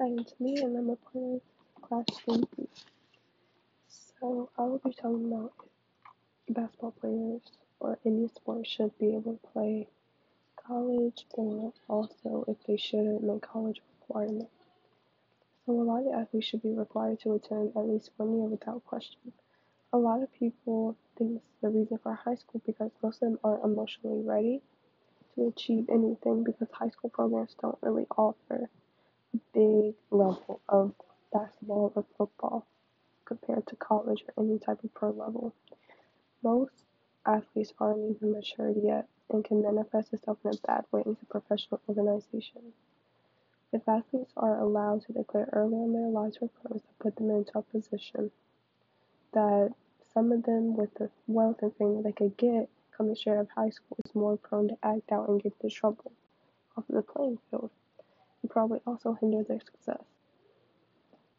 to me, and I'm a part of class 3 So I will be talking about basketball players or any sport should be able to play college or also if they shouldn't make college requirement. So a lot of athletes should be required to attend at least one year without question. A lot of people think the reason for high school because most of them aren't emotionally ready to achieve anything because high school programs don't really offer big level of basketball or football compared to college or any type of pro level. Most athletes aren't even matured yet and can manifest itself in a bad way into professional organizations. If athletes are allowed to declare early in their lives for pros that put them into a position that some of them with the wealth and fame they could get coming straight out of high school is more prone to act out and get into trouble off of the playing field probably also hinder their success.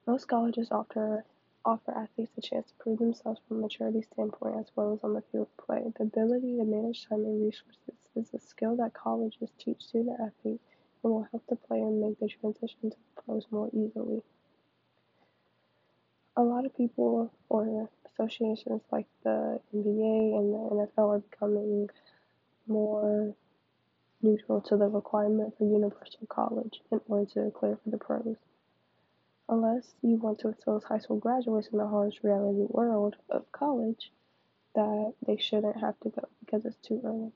Most colleges offer offer athletes a chance to prove themselves from a maturity standpoint as well as on the field of play. The ability to manage time and resources is a skill that colleges teach student athletes and will help the player make the transition to the pros more easily. A lot of people or associations like the NBA and the NFL are becoming more neutral to the requirement for universal college in order to declare for the pros. Unless you want to expose high school graduates in the harsh reality world of college, that they shouldn't have to go because it's too early.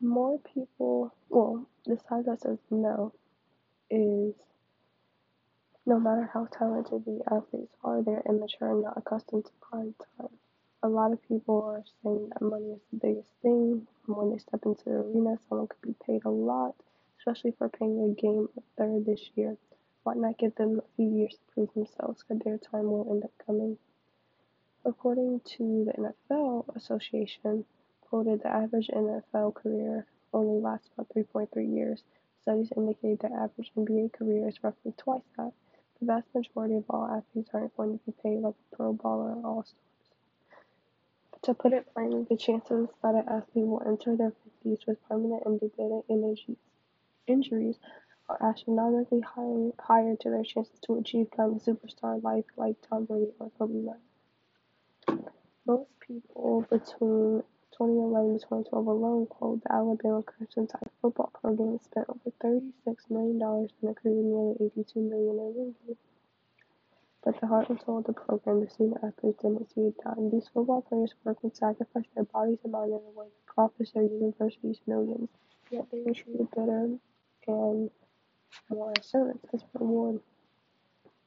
More people, well, the side that says no is no matter how talented the athletes are, they're immature and not accustomed to prime time. A lot of people are saying that money is the biggest thing. When they step into the arena, someone could be paid a lot, especially for playing a game a third this year. Why not give them a few years to prove themselves, because their time will end up coming. According to the NFL Association, quoted the average NFL career only lasts about 3.3 years. Studies indicate the average NBA career is roughly twice that. The vast majority of all athletes aren't going to be paid like a pro baller or all stars. To put it plainly, the chances that an athlete will enter their 50s with permanent and debilitating injuries are astronomically higher, higher to their chances to achieve kind of superstar life like Tom Brady or Kobe Bryant. Most people between 2011 and 2012 alone, quote, the Alabama Crimson Tide football program spent over $36 million and accrued nearly 82 million in revenue. But the heart and soul of the program, the student athletes, see a. These football players work and sacrifice their bodies and mind in a way that profits their universities millions, yet they are treated better and more servants as reward.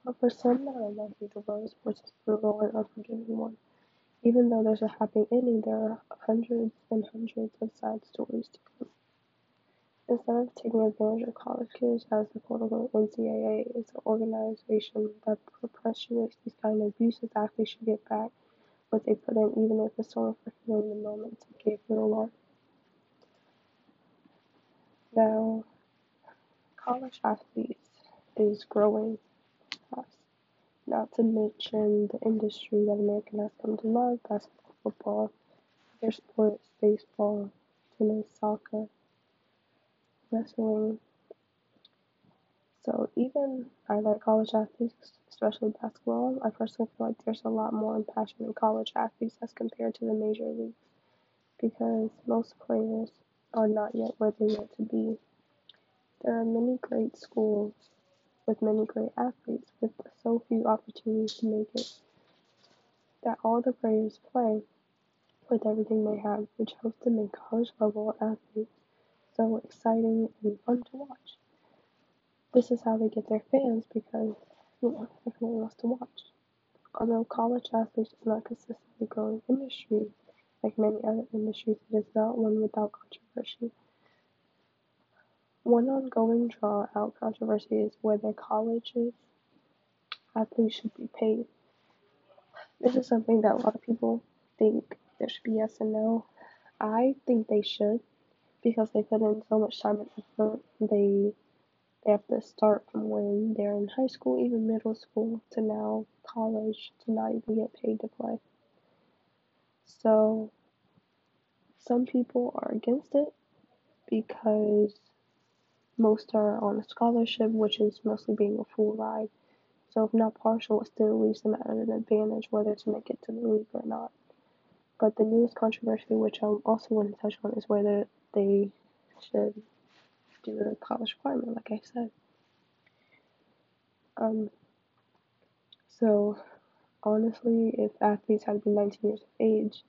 But for some that are lucky, the world of sports is brutal and unforgiving one. Even though there's a happy ending, there are hundreds and hundreds of sad stories to come. Instead of taking advantage of college kids as the quote unquote NCAA is an organization that perpetuates these kind of abuses, athletes should get back what they put in, even if it's only for healing the moment to give little love. Now, college athletes is growing fast. Not to mention the industry that America has come to love basketball, football, other sports, baseball, tennis, soccer, wrestling. So, even I like college athletes, especially basketball. I personally feel like there's a lot more passion in college athletes as compared to the major leagues because most players are not yet where they want to be. There are many great schools with many great athletes with so few opportunities to make it that all the players play with everything they have, which helps them make college level athletes so exciting and fun to watch. This is how they get their fans because you know everyone wants to watch. Although college athletics is not consistently growing industry like many other industries, it is not one without controversy. One ongoing draw out controversy is whether colleges athletes should be paid. This is something that a lot of people think there should be yes and no. I think they should because they put in so much time and effort. They they have to start from when they're in high school, even middle school, to now college, to not even get paid to play. So some people are against it because Most are on a scholarship, which is mostly being a full ride. So if not partial, it still leaves them at an advantage whether to make it to the league or not. But the newest controversy, which I also want to touch on, is whether they should do a college requirement, like I said. Um, so honestly, if athletes had to be 19 years of age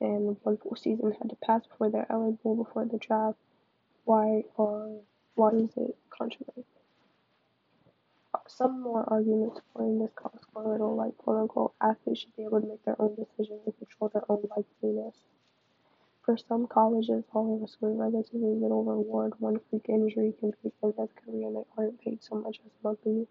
and one full season had to pass before they're eligible before the draft, why are why is it controversial? Some more arguments supporting this cause a little like quote unquote athletes should be able to make their own decisions For some colleges, however, with relatively little reward, one freak injury can be the end of career and they aren't paid so much as monthly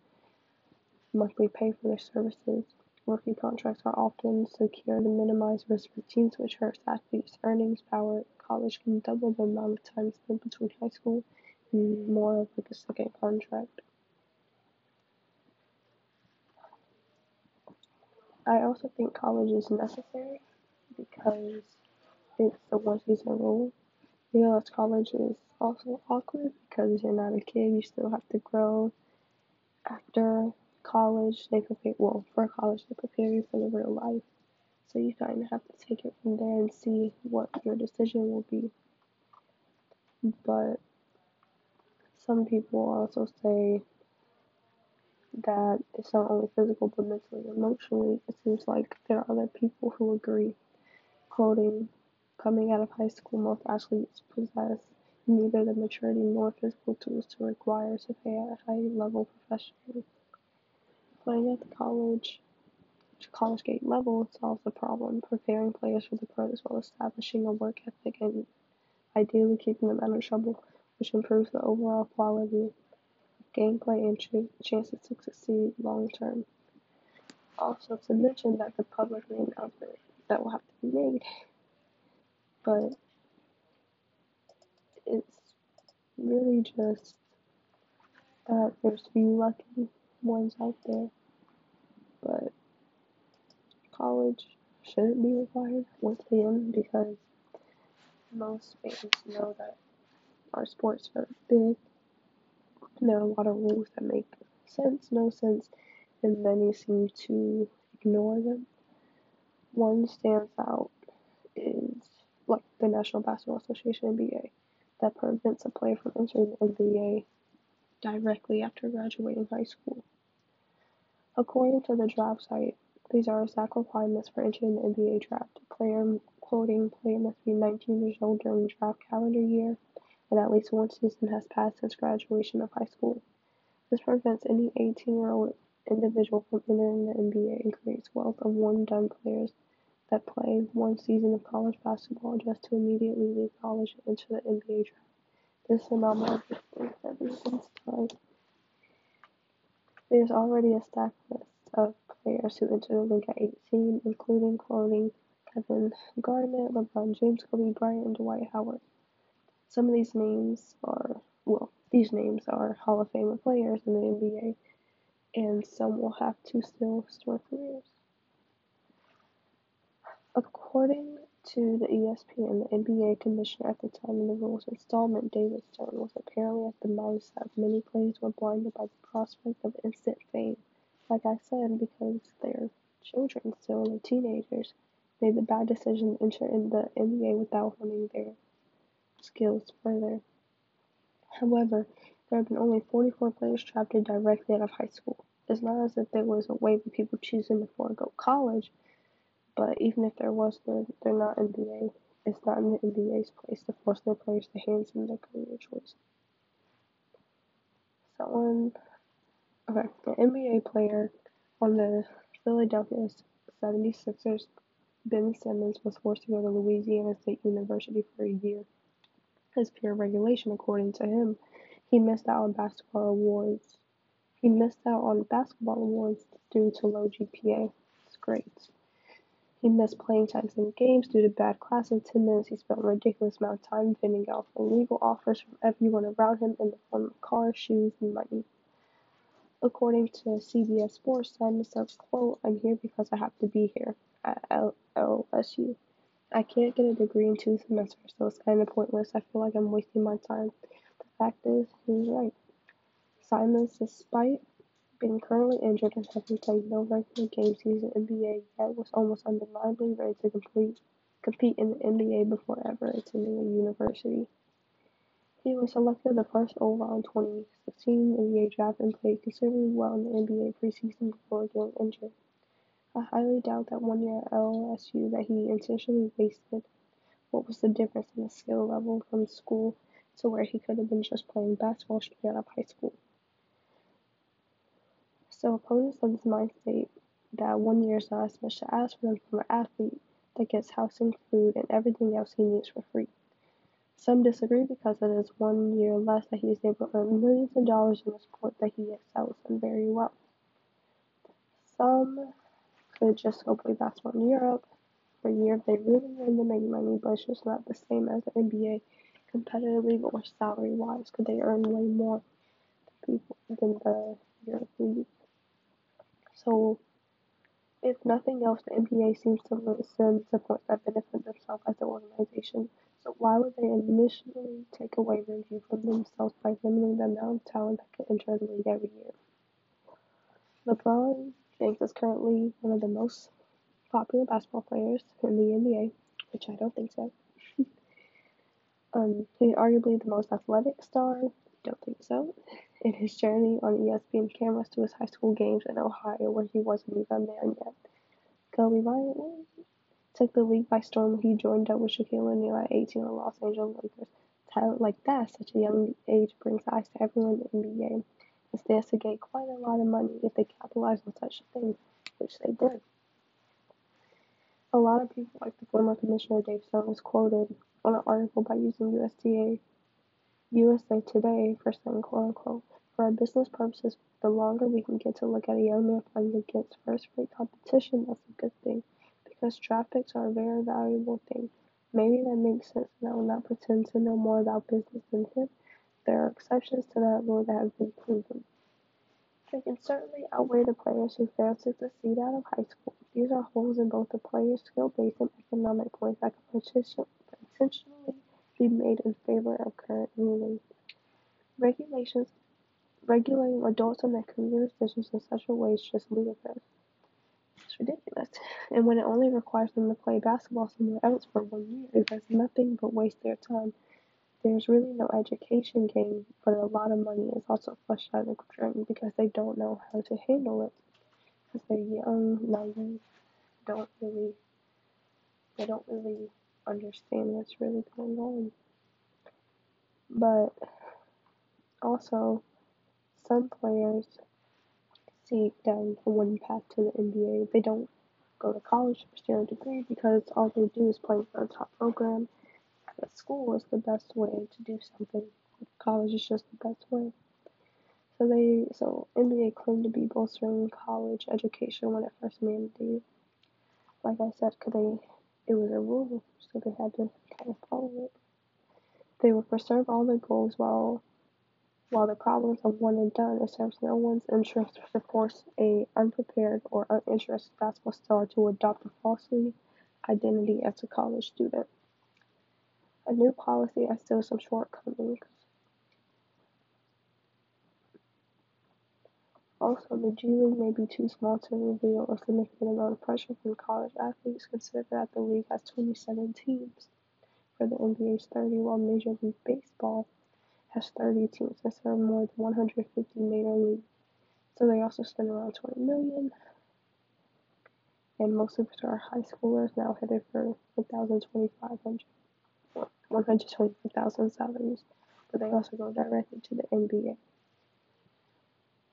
monthly pay for their services. Rookie contracts are often secured to minimize risk for teams, which hurts athletes' earnings power. College can double the amount of time spent between high school and more of like a second contract. I also think college is necessary because it's a one season rule. Realize college is also awkward because you're not a kid, you still have to grow after college, they prepare, well, for college, they prepare you for the real life. So you kind of have to take it from there and see what your decision will be. But some people also say that it's not only physical but mentally emotionally. It seems like there are other people who agree. Quoting, coming out of high school, most athletes possess neither the maturity nor physical tools to require to play at a high level professionally. Playing at the college college gate level solves the problem, preparing players for the pros while establishing a work ethic and ideally keeping them out of trouble, which improves the overall quality of gameplay and ch- chances to succeed long term. Also, to mention that the public announcement that will have to be made, but it's really just that there's a few lucky ones out there but college shouldn't be required once again because most fans know that our sports are big. There are a lot of rules that make sense, no sense, and many seem to ignore them. One stands out is like the National Basketball Association NBA that prevents a player from entering the NBA directly after graduating high school. According to the draft site, these are exact requirements for entering the NBA draft. Player quoting player must be 19 years old during draft calendar year, and at least one season has passed since graduation of high school. This prevents any 18-year-old individual from entering the NBA and creates wealth of one-done players that play one season of college basketball just to immediately leave college and enter the NBA draft. This phenomenon has been ever since time. There's already a stacked list of players who entered the league at 18, including quoting Kevin Garnett, LeBron James, Kobe Bryant, and Dwight Howard. Some of these names are, well, these names are Hall of Fame players in the NBA, and some will have to still store careers. According to the ESPN, the NBA commissioner at the time of the rule's installment, David Stern, was apparently at the mindset many players were blinded by the prospect of instant fame. Like I said, because they're children still, they're teenagers, made the bad decision to enter in the NBA without honing their skills further. However, there have been only 44 players drafted directly out of high school. It's not as if there was a wave of people choosing to forego college but even if there was, they're, they're not NBA. It's not in the NBA's place to force their players to hands in their career choice. Someone, um, okay, an NBA player on the Philadelphia 76ers, Ben Simmons, was forced to go to Louisiana State University for a year. As peer regulation, according to him, he missed out on basketball awards. He missed out on basketball awards due to low GPA. Great. He missed playing times in games due to bad class attendance. He spent a ridiculous amount of time fending off illegal offers from everyone around him in the form of cars, shoes, and money. According to CBS Sports, says, quote, I'm here because I have to be here at LSU. I can't get a degree in two semesters, so it's kind of pointless. I feel like I'm wasting my time. The fact is, he's right. Simmons, despite being currently injured and having played no regular games season NBA yet, was almost undeniably ready to complete, compete in the NBA before ever attending a university. He was selected the first overall in 2016 NBA draft and played considerably well in the NBA preseason before getting injured. I highly doubt that one year at LSU that he intentionally wasted. What was the difference in his skill level from school to where he could have been just playing basketball straight out of high school? So opponents of this mind state that one year is not as much to ask for them from an athlete that gets housing, food, and everything else he needs for free. Some disagree because it is one year less that he is able to earn millions of dollars in a sport that he excels in very well. Some could just go play basketball in Europe for a year if they really wanted to make money, but it's just not the same as the NBA competitively or salary wise because they earn way more people than the Europe League. So, if nothing else, the NBA seems to listen to points that benefit themselves as an organization so why would they initially take away review from themselves by limiting the amount of talent that could enter the league every year? LeBron James is currently one of the most popular basketball players in the NBA, which I don't think so. um, he's arguably the most athletic star, don't think so. In his journey on ESPN cameras to his high school games in Ohio, where he wasn't even a man yet. Kobe Bryant took the league by storm when he joined up with Shaquille O'Neal at 18 on the Los Angeles Lakers. Talent like that such a young age brings eyes to everyone in the NBA and stands to gain quite a lot of money if they capitalize on such a thing, which they did. A lot of people, like the former commissioner Dave Stone, was quoted on an article by using USDA, USA Today for saying, quote unquote, for our business purposes, the longer we can get to look at a young man playing against first rate competition, that's a good thing because draft picks are a very valuable thing. Maybe that makes sense and I will not pretend to know more about business than him. There are exceptions to that rule that have been proven. They can certainly outweigh the players who fail to succeed out of high school. These are holes in both the player's skill base and economic points that can potentially be made in favor of current ruling. Regulations regulating adults and their career decisions in such a way is just ludicrous It's ridiculous. And when it only requires them to play basketball somewhere else for one year, it does nothing but waste their time. There's really no education gain, but a lot of money is also flushed out of the drain because they don't know how to handle it. Because they're young, naive, don't really, they don't really understand what's really going on. But also, some players see down the one path to the NBA. They don't go to college to pursue a degree because all they do is play for a top program. But school is the best way to do something. College is just the best way. So they so NBA claimed to be bolstering college education when it first mandated. Like I said, could they it was a rule, so they had to kind of follow it. They would preserve all their goals while while the problems of one and done, it serves no one's interest to force a unprepared or uninterested basketball star to adopt a falsely identity as a college student. A new policy has still some shortcomings. Also, the G League may be too small to reveal a significant amount of pressure from college athletes, considering that the league has 27 teams for the NBA's 30, while Major League Baseball has 30 teams that serve more than 150 major leagues. So they also spend around 20 million. And most of it are high schoolers now headed for 1,250 125,000 salaries, but they also go directly to the NBA.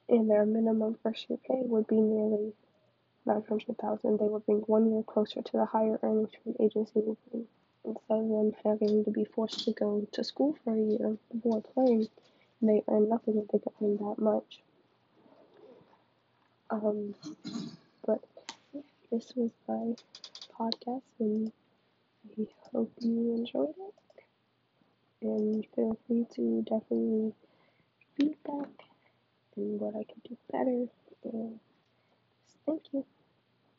And their minimum first year pay would be nearly 900,000. They would bring one year closer to the higher earnings free agency bring instead of them having to be forced to go to school for a year before playing, they earn nothing if they can earn that much. Um, but this was my podcast, and I hope you enjoyed it. And feel free to definitely feedback and what I can do better. And thank you.